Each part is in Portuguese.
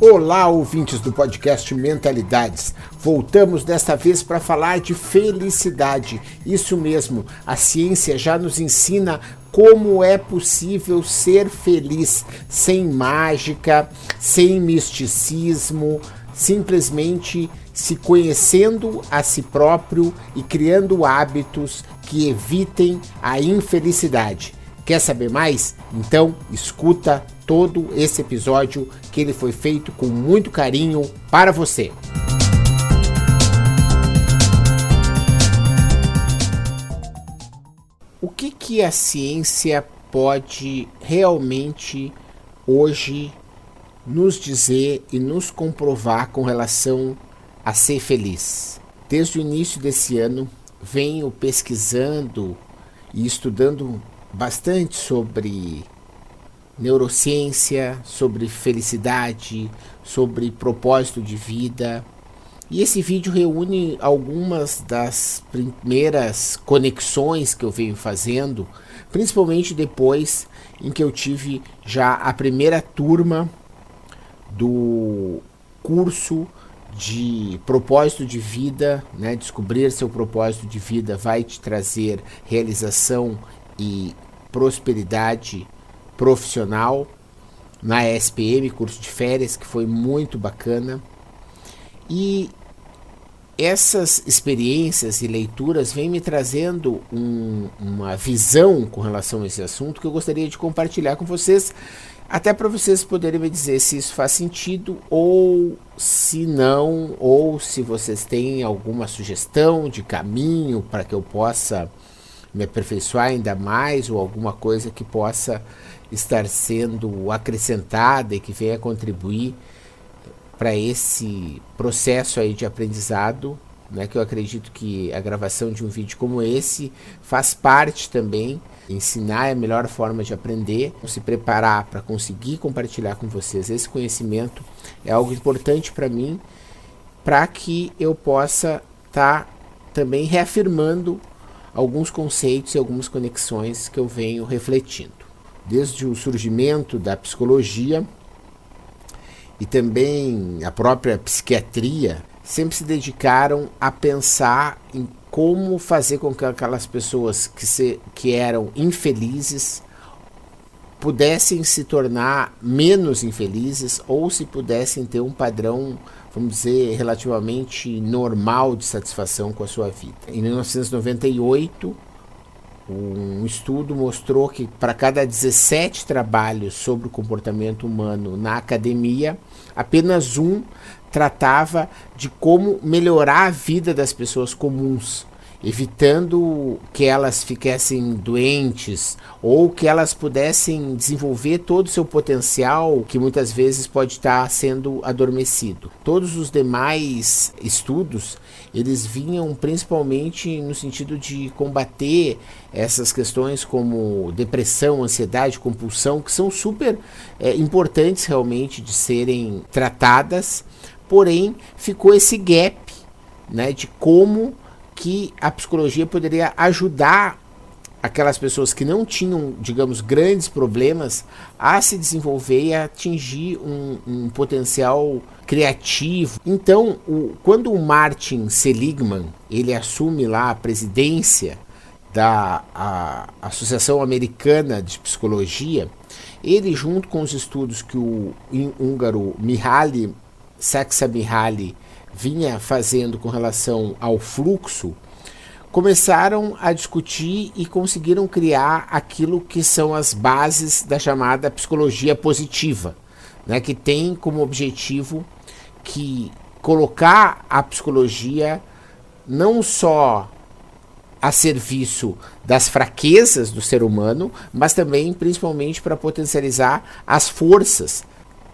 Olá, ouvintes do podcast Mentalidades. Voltamos desta vez para falar de felicidade. Isso mesmo, a ciência já nos ensina como é possível ser feliz sem mágica, sem misticismo, simplesmente se conhecendo a si próprio e criando hábitos que evitem a infelicidade. Quer saber mais? Então escuta todo esse episódio que ele foi feito com muito carinho para você. O que, que a ciência pode realmente hoje nos dizer e nos comprovar com relação a ser feliz? Desde o início desse ano, venho pesquisando e estudando bastante sobre neurociência, sobre felicidade, sobre propósito de vida. E esse vídeo reúne algumas das primeiras conexões que eu venho fazendo, principalmente depois em que eu tive já a primeira turma do curso de propósito de vida, né? Descobrir seu propósito de vida vai te trazer realização e prosperidade profissional na SPM, curso de férias, que foi muito bacana. E essas experiências e leituras vêm me trazendo um, uma visão com relação a esse assunto que eu gostaria de compartilhar com vocês, até para vocês poderem me dizer se isso faz sentido ou se não, ou se vocês têm alguma sugestão de caminho para que eu possa me aperfeiçoar ainda mais ou alguma coisa que possa estar sendo acrescentada e que venha contribuir para esse processo aí de aprendizado, né, que eu acredito que a gravação de um vídeo como esse faz parte também. Ensinar é a melhor forma de aprender, se preparar para conseguir compartilhar com vocês esse conhecimento é algo importante para mim, para que eu possa estar tá também reafirmando alguns conceitos e algumas conexões que eu venho refletindo. Desde o surgimento da psicologia e também a própria psiquiatria, sempre se dedicaram a pensar em como fazer com que aquelas pessoas que, se, que eram infelizes pudessem se tornar menos infelizes ou se pudessem ter um padrão vamos dizer, relativamente normal de satisfação com a sua vida. Em 1998, um estudo mostrou que para cada 17 trabalhos sobre o comportamento humano na academia, apenas um tratava de como melhorar a vida das pessoas comuns evitando que elas ficassem doentes ou que elas pudessem desenvolver todo o seu potencial que muitas vezes pode estar sendo adormecido. Todos os demais estudos eles vinham principalmente no sentido de combater essas questões como depressão, ansiedade, compulsão, que são super é, importantes realmente de serem tratadas, porém ficou esse gap né, de como que a psicologia poderia ajudar aquelas pessoas que não tinham, digamos, grandes problemas a se desenvolver e atingir um, um potencial criativo. Então, o, quando o Martin Seligman ele assume lá a presidência da a, Associação Americana de Psicologia, ele junto com os estudos que o húngaro Mihaly Csikszentmihalyi vinha fazendo com relação ao fluxo, começaram a discutir e conseguiram criar aquilo que são as bases da chamada psicologia positiva, né, que tem como objetivo que colocar a psicologia não só a serviço das fraquezas do ser humano, mas também principalmente para potencializar as forças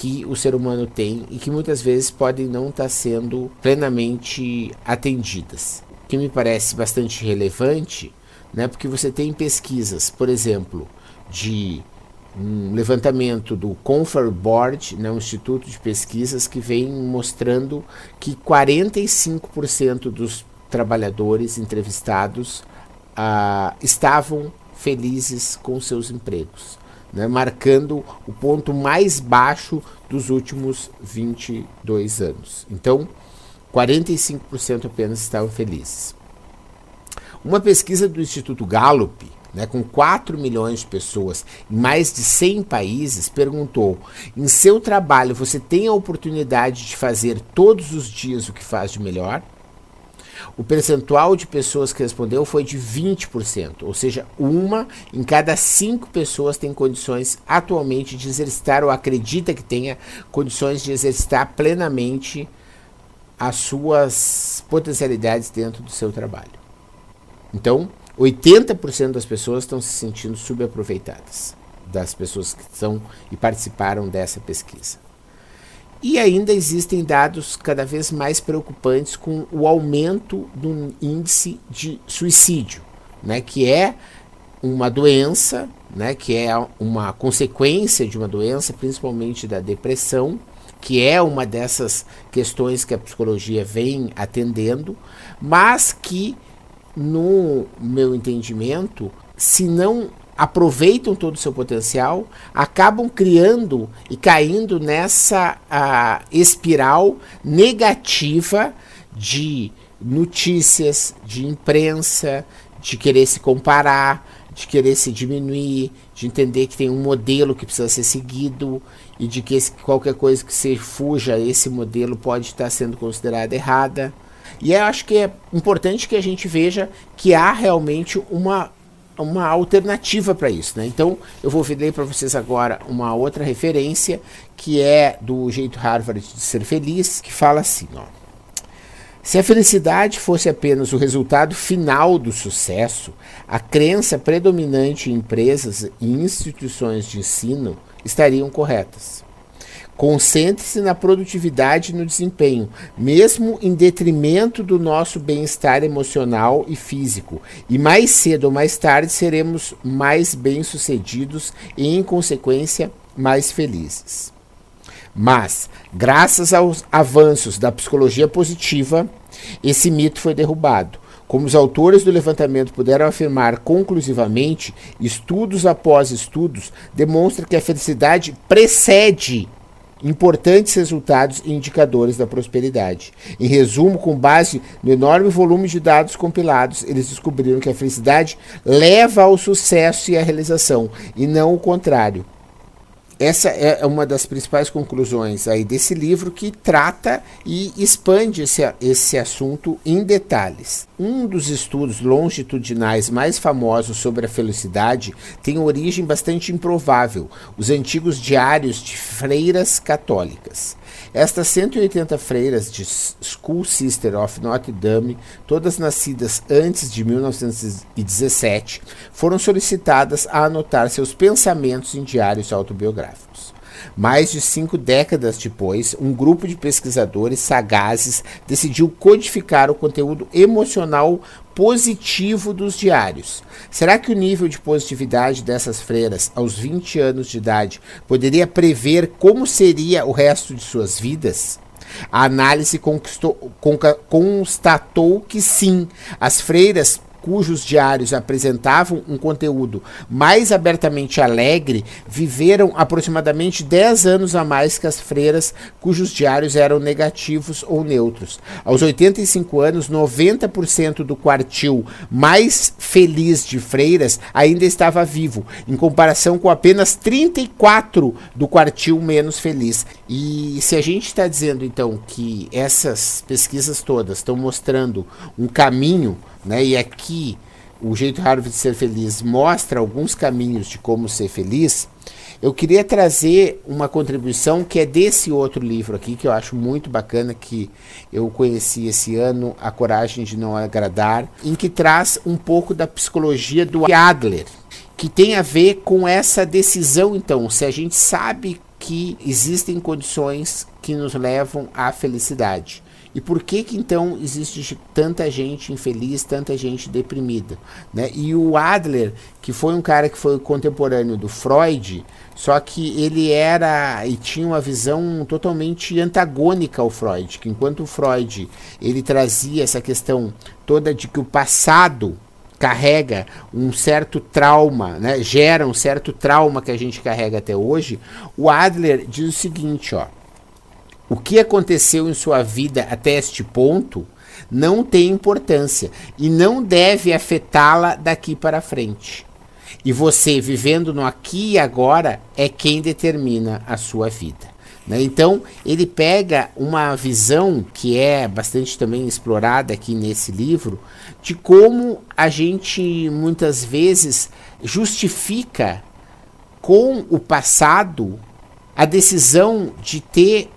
que o ser humano tem e que muitas vezes podem não estar tá sendo plenamente atendidas. O que me parece bastante relevante, né, porque você tem pesquisas, por exemplo, de um levantamento do Confer Board, né, um instituto de pesquisas que vem mostrando que 45% dos trabalhadores entrevistados ah, estavam felizes com seus empregos. Né, marcando o ponto mais baixo dos últimos 22 anos. Então, 45% apenas estavam felizes. Uma pesquisa do Instituto Gallup, né, com 4 milhões de pessoas em mais de 100 países, perguntou: em seu trabalho você tem a oportunidade de fazer todos os dias o que faz de melhor? O percentual de pessoas que respondeu foi de 20%, ou seja, uma em cada cinco pessoas tem condições atualmente de exercitar ou acredita que tenha condições de exercitar plenamente as suas potencialidades dentro do seu trabalho. Então, 80% das pessoas estão se sentindo subaproveitadas, das pessoas que estão e participaram dessa pesquisa. E ainda existem dados cada vez mais preocupantes com o aumento do índice de suicídio, né, que é uma doença, né, que é uma consequência de uma doença, principalmente da depressão, que é uma dessas questões que a psicologia vem atendendo, mas que, no meu entendimento, se não aproveitam todo o seu potencial, acabam criando e caindo nessa uh, espiral negativa de notícias, de imprensa, de querer se comparar, de querer se diminuir, de entender que tem um modelo que precisa ser seguido e de que esse, qualquer coisa que se fuja esse modelo pode estar sendo considerada errada. E eu acho que é importante que a gente veja que há realmente uma uma alternativa para isso. Né? Então, eu vou ler para vocês agora uma outra referência, que é do jeito Harvard de ser feliz, que fala assim: ó, se a felicidade fosse apenas o resultado final do sucesso, a crença predominante em empresas e instituições de ensino estariam corretas. Concentre-se na produtividade e no desempenho, mesmo em detrimento do nosso bem-estar emocional e físico. E mais cedo ou mais tarde seremos mais bem-sucedidos e, em consequência, mais felizes. Mas, graças aos avanços da psicologia positiva, esse mito foi derrubado. Como os autores do levantamento puderam afirmar conclusivamente, estudos após estudos demonstram que a felicidade precede importantes resultados e indicadores da prosperidade. Em resumo, com base no enorme volume de dados compilados, eles descobriram que a felicidade leva ao sucesso e à realização, e não o contrário. Essa é uma das principais conclusões aí desse livro que trata e expande esse, esse assunto em detalhes. Um dos estudos longitudinais mais famosos sobre a felicidade tem origem bastante improvável, os antigos diários de freiras católicas. Estas 180 freiras de School Sister of Notre Dame, todas nascidas antes de 1917, foram solicitadas a anotar seus pensamentos em diários autobiográficos. Mais de cinco décadas depois, um grupo de pesquisadores sagazes decidiu codificar o conteúdo emocional positivo dos diários. Será que o nível de positividade dessas freiras aos 20 anos de idade poderia prever como seria o resto de suas vidas? A análise constatou que sim, as freiras cujos diários apresentavam um conteúdo mais abertamente alegre, viveram aproximadamente 10 anos a mais que as freiras cujos diários eram negativos ou neutros. Aos 85 anos, 90% do quartil mais feliz de freiras ainda estava vivo, em comparação com apenas 34 do quartil menos feliz. E se a gente está dizendo então que essas pesquisas todas estão mostrando um caminho né? E aqui o jeito Harvard de ser feliz mostra alguns caminhos de como ser feliz. Eu queria trazer uma contribuição que é desse outro livro aqui, que eu acho muito bacana, que eu conheci esse ano, A Coragem de Não Agradar, em que traz um pouco da psicologia do Adler, que tem a ver com essa decisão, então, se a gente sabe que existem condições que nos levam à felicidade. E por que que então existe tanta gente infeliz, tanta gente deprimida? Né? E o Adler, que foi um cara que foi contemporâneo do Freud, só que ele era e tinha uma visão totalmente antagônica ao Freud, que enquanto o Freud ele trazia essa questão toda de que o passado carrega um certo trauma, né, gera um certo trauma que a gente carrega até hoje, o Adler diz o seguinte, ó, o que aconteceu em sua vida até este ponto não tem importância e não deve afetá-la daqui para frente. E você vivendo no aqui e agora é quem determina a sua vida. Né? Então, ele pega uma visão que é bastante também explorada aqui nesse livro, de como a gente muitas vezes justifica com o passado a decisão de ter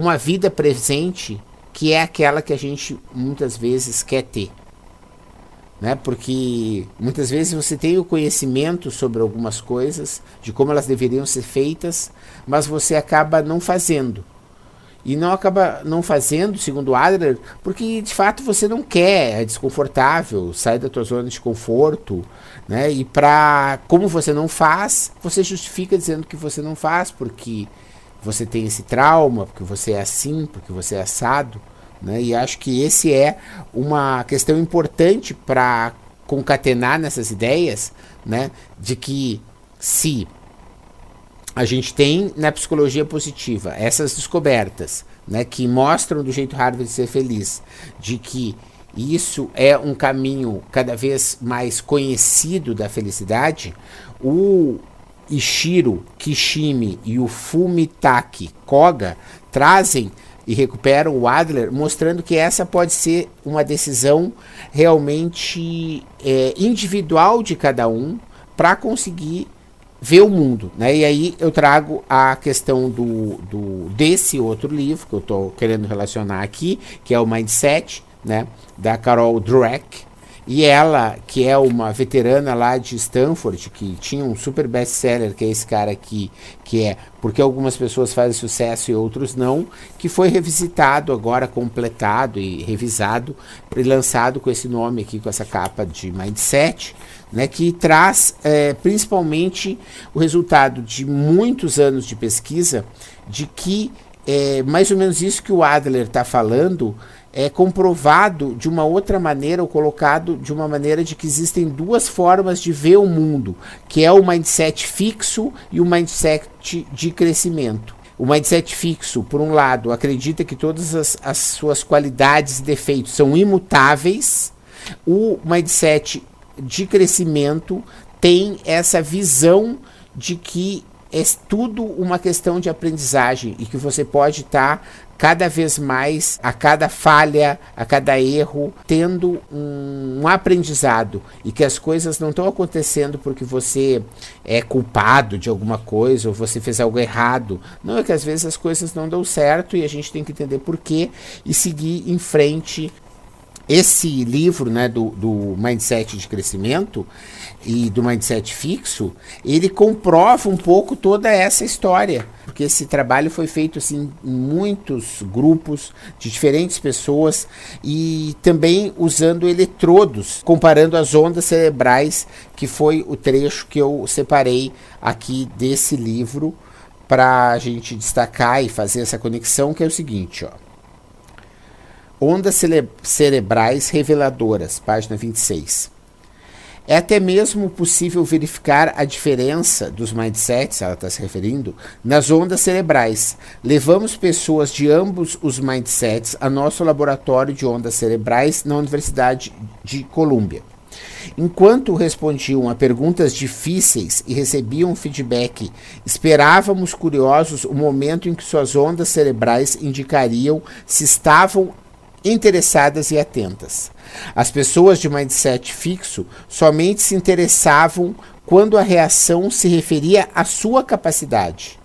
uma vida presente que é aquela que a gente muitas vezes quer ter né? Porque muitas vezes você tem o conhecimento sobre algumas coisas, de como elas deveriam ser feitas, mas você acaba não fazendo. E não acaba não fazendo, segundo Adler, porque de fato você não quer, é desconfortável, sai da tua zona de conforto, né? E para como você não faz, você justifica dizendo que você não faz porque você tem esse trauma, porque você é assim, porque você é assado. Né? E acho que esse é uma questão importante para concatenar nessas ideias, né? de que se a gente tem na psicologia positiva essas descobertas né, que mostram do jeito Harvard ser feliz, de que isso é um caminho cada vez mais conhecido da felicidade, o Ishiro Kishimi e o Fumitaki Koga trazem e recuperam o Adler, mostrando que essa pode ser uma decisão realmente é, individual de cada um para conseguir ver o mundo, né? E aí eu trago a questão do, do desse outro livro que eu estou querendo relacionar aqui, que é o Mindset, né? Da Carol Dweck, e ela, que é uma veterana lá de Stanford, que tinha um super best-seller, que é esse cara aqui, que é Porque Algumas Pessoas Fazem Sucesso e Outros Não, que foi revisitado agora, completado e revisado, e lançado com esse nome aqui, com essa capa de Mindset, né, que traz é, principalmente o resultado de muitos anos de pesquisa, de que é mais ou menos isso que o Adler está falando, é comprovado de uma outra maneira ou colocado de uma maneira de que existem duas formas de ver o mundo, que é o mindset fixo e o mindset de crescimento. O mindset fixo, por um lado, acredita que todas as, as suas qualidades e defeitos são imutáveis. O mindset de crescimento tem essa visão de que é tudo uma questão de aprendizagem e que você pode estar tá cada vez mais, a cada falha, a cada erro, tendo um, um aprendizado e que as coisas não estão acontecendo porque você é culpado de alguma coisa ou você fez algo errado. Não é que às vezes as coisas não dão certo e a gente tem que entender por quê e seguir em frente esse livro né, do, do mindset de crescimento e do mindset fixo, ele comprova um pouco toda essa história. Porque esse trabalho foi feito assim, em muitos grupos de diferentes pessoas e também usando eletrodos, comparando as ondas cerebrais, que foi o trecho que eu separei aqui desse livro para a gente destacar e fazer essa conexão, que é o seguinte, ó. Ondas cerebrais reveladoras, página 26. É até mesmo possível verificar a diferença dos mindsets, ela está se referindo, nas ondas cerebrais. Levamos pessoas de ambos os mindsets a nosso laboratório de ondas cerebrais na Universidade de Colômbia. Enquanto respondiam a perguntas difíceis e recebiam feedback, esperávamos curiosos o momento em que suas ondas cerebrais indicariam se estavam interessadas e atentas. As pessoas de mindset fixo somente se interessavam quando a reação se referia à sua capacidade.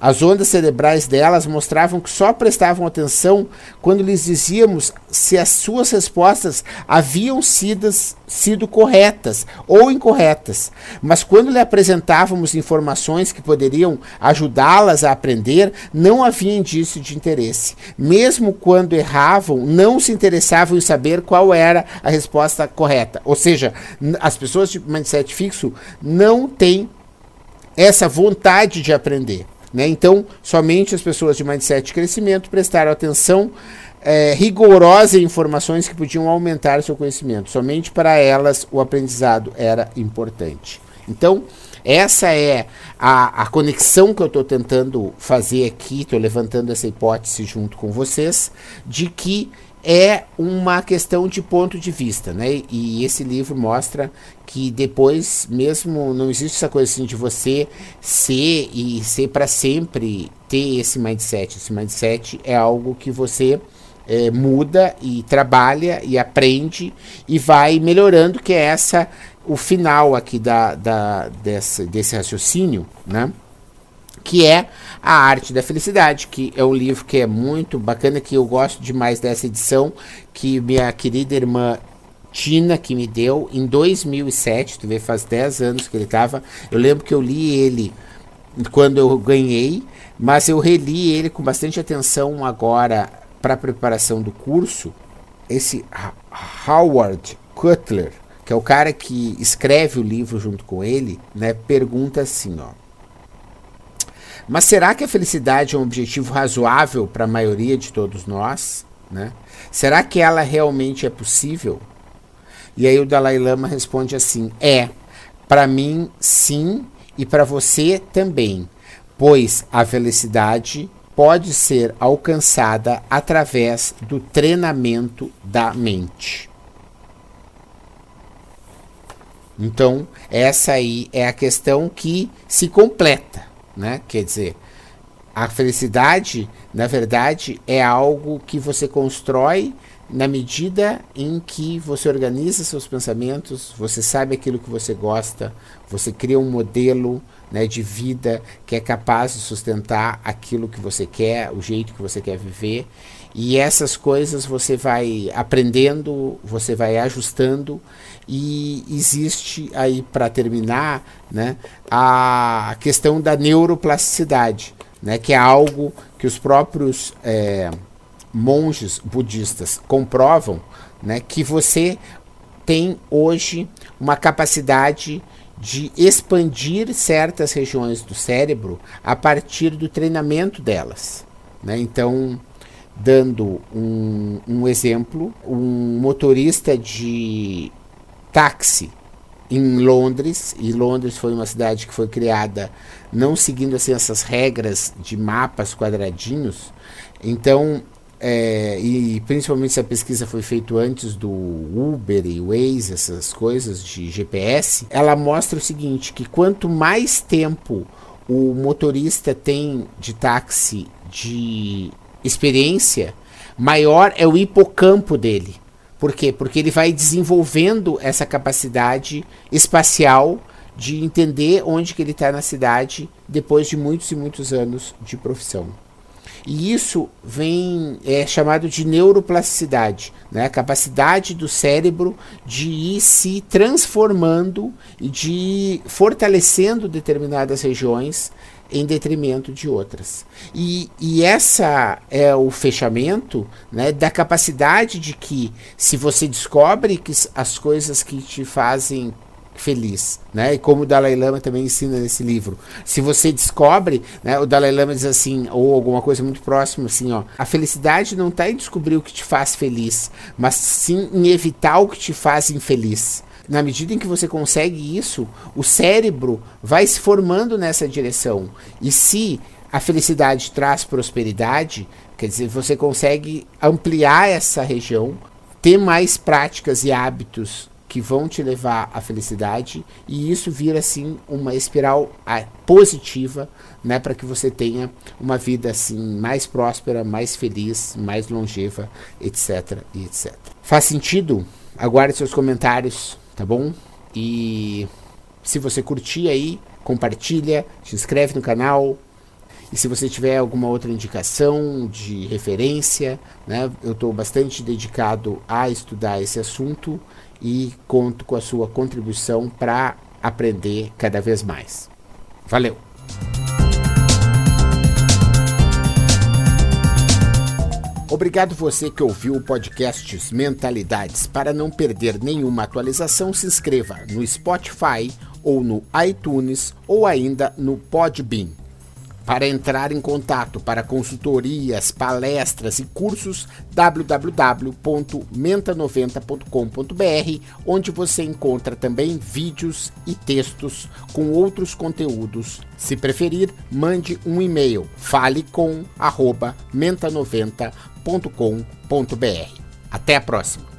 As ondas cerebrais delas mostravam que só prestavam atenção quando lhes dizíamos se as suas respostas haviam sido, sido corretas ou incorretas. Mas quando lhe apresentávamos informações que poderiam ajudá-las a aprender, não havia indício de interesse. Mesmo quando erravam, não se interessavam em saber qual era a resposta correta. Ou seja, as pessoas de mindset fixo não têm essa vontade de aprender. Né? Então, somente as pessoas de mindset de crescimento prestaram atenção é, rigorosa em informações que podiam aumentar seu conhecimento. Somente para elas o aprendizado era importante. Então, essa é a, a conexão que eu estou tentando fazer aqui, estou levantando essa hipótese junto com vocês, de que é uma questão de ponto de vista, né? E esse livro mostra que depois, mesmo não existe essa coisa assim de você ser e ser para sempre ter esse mindset. Esse mindset é algo que você é, muda e trabalha e aprende e vai melhorando, que é essa o final aqui da, da, desse, desse raciocínio, né? Que é A Arte da Felicidade, que é um livro que é muito bacana, que eu gosto demais dessa edição, que minha querida irmã Tina que me deu em 2007, tu vê, faz 10 anos que ele estava. Eu lembro que eu li ele quando eu ganhei, mas eu reli ele com bastante atenção agora para a preparação do curso. Esse Howard Cutler, que é o cara que escreve o livro junto com ele, né, pergunta assim, ó. Mas será que a felicidade é um objetivo razoável para a maioria de todos nós? Né? Será que ela realmente é possível? E aí o Dalai Lama responde assim: é, para mim sim e para você também, pois a felicidade pode ser alcançada através do treinamento da mente. Então, essa aí é a questão que se completa né? Quer dizer, a felicidade, na verdade, é algo que você constrói na medida em que você organiza seus pensamentos, você sabe aquilo que você gosta, você cria um modelo né, de vida que é capaz de sustentar aquilo que você quer, o jeito que você quer viver. E essas coisas você vai aprendendo, você vai ajustando e existe aí para terminar, né, a questão da neuroplasticidade, né, que é algo que os próprios é, monges budistas comprovam, né, que você tem hoje uma capacidade de expandir certas regiões do cérebro a partir do treinamento delas. Né? Então, dando um, um exemplo, um motorista de táxi em Londres, e Londres foi uma cidade que foi criada não seguindo assim essas regras de mapas quadradinhos. Então, é, e principalmente se a pesquisa foi feita antes do Uber e Waze, essas coisas de GPS, ela mostra o seguinte, que quanto mais tempo o motorista tem de táxi de experiência, maior é o hipocampo dele. Por quê? Porque ele vai desenvolvendo essa capacidade espacial de entender onde que ele está na cidade depois de muitos e muitos anos de profissão. E isso vem é chamado de neuroplasticidade, né? a capacidade do cérebro de ir se transformando e de fortalecendo determinadas regiões em detrimento de outras. E, e essa é o fechamento né, da capacidade de que, se você descobre que as coisas que te fazem feliz, né? E como o Dalai Lama também ensina nesse livro. Se você descobre, né, o Dalai Lama diz assim, ou alguma coisa muito próxima assim, ó, a felicidade não está em descobrir o que te faz feliz, mas sim em evitar o que te faz infeliz na medida em que você consegue isso, o cérebro vai se formando nessa direção. E se a felicidade traz prosperidade, quer dizer, você consegue ampliar essa região, ter mais práticas e hábitos que vão te levar à felicidade e isso vira assim uma espiral ah, positiva, né, para que você tenha uma vida assim mais próspera, mais feliz, mais longeva, etc, etc. Faz sentido? Aguarde seus comentários tá bom? E se você curtir aí, compartilha, se inscreve no canal. E se você tiver alguma outra indicação de referência, né, eu estou bastante dedicado a estudar esse assunto e conto com a sua contribuição para aprender cada vez mais. Valeu! Obrigado você que ouviu o podcast Mentalidades. Para não perder nenhuma atualização, se inscreva no Spotify ou no iTunes ou ainda no Podbean. Para entrar em contato para consultorias, palestras e cursos, www.menta90.com.br, onde você encontra também vídeos e textos com outros conteúdos. Se preferir, mande um e-mail falecom@menta90.com.br. Até a próxima.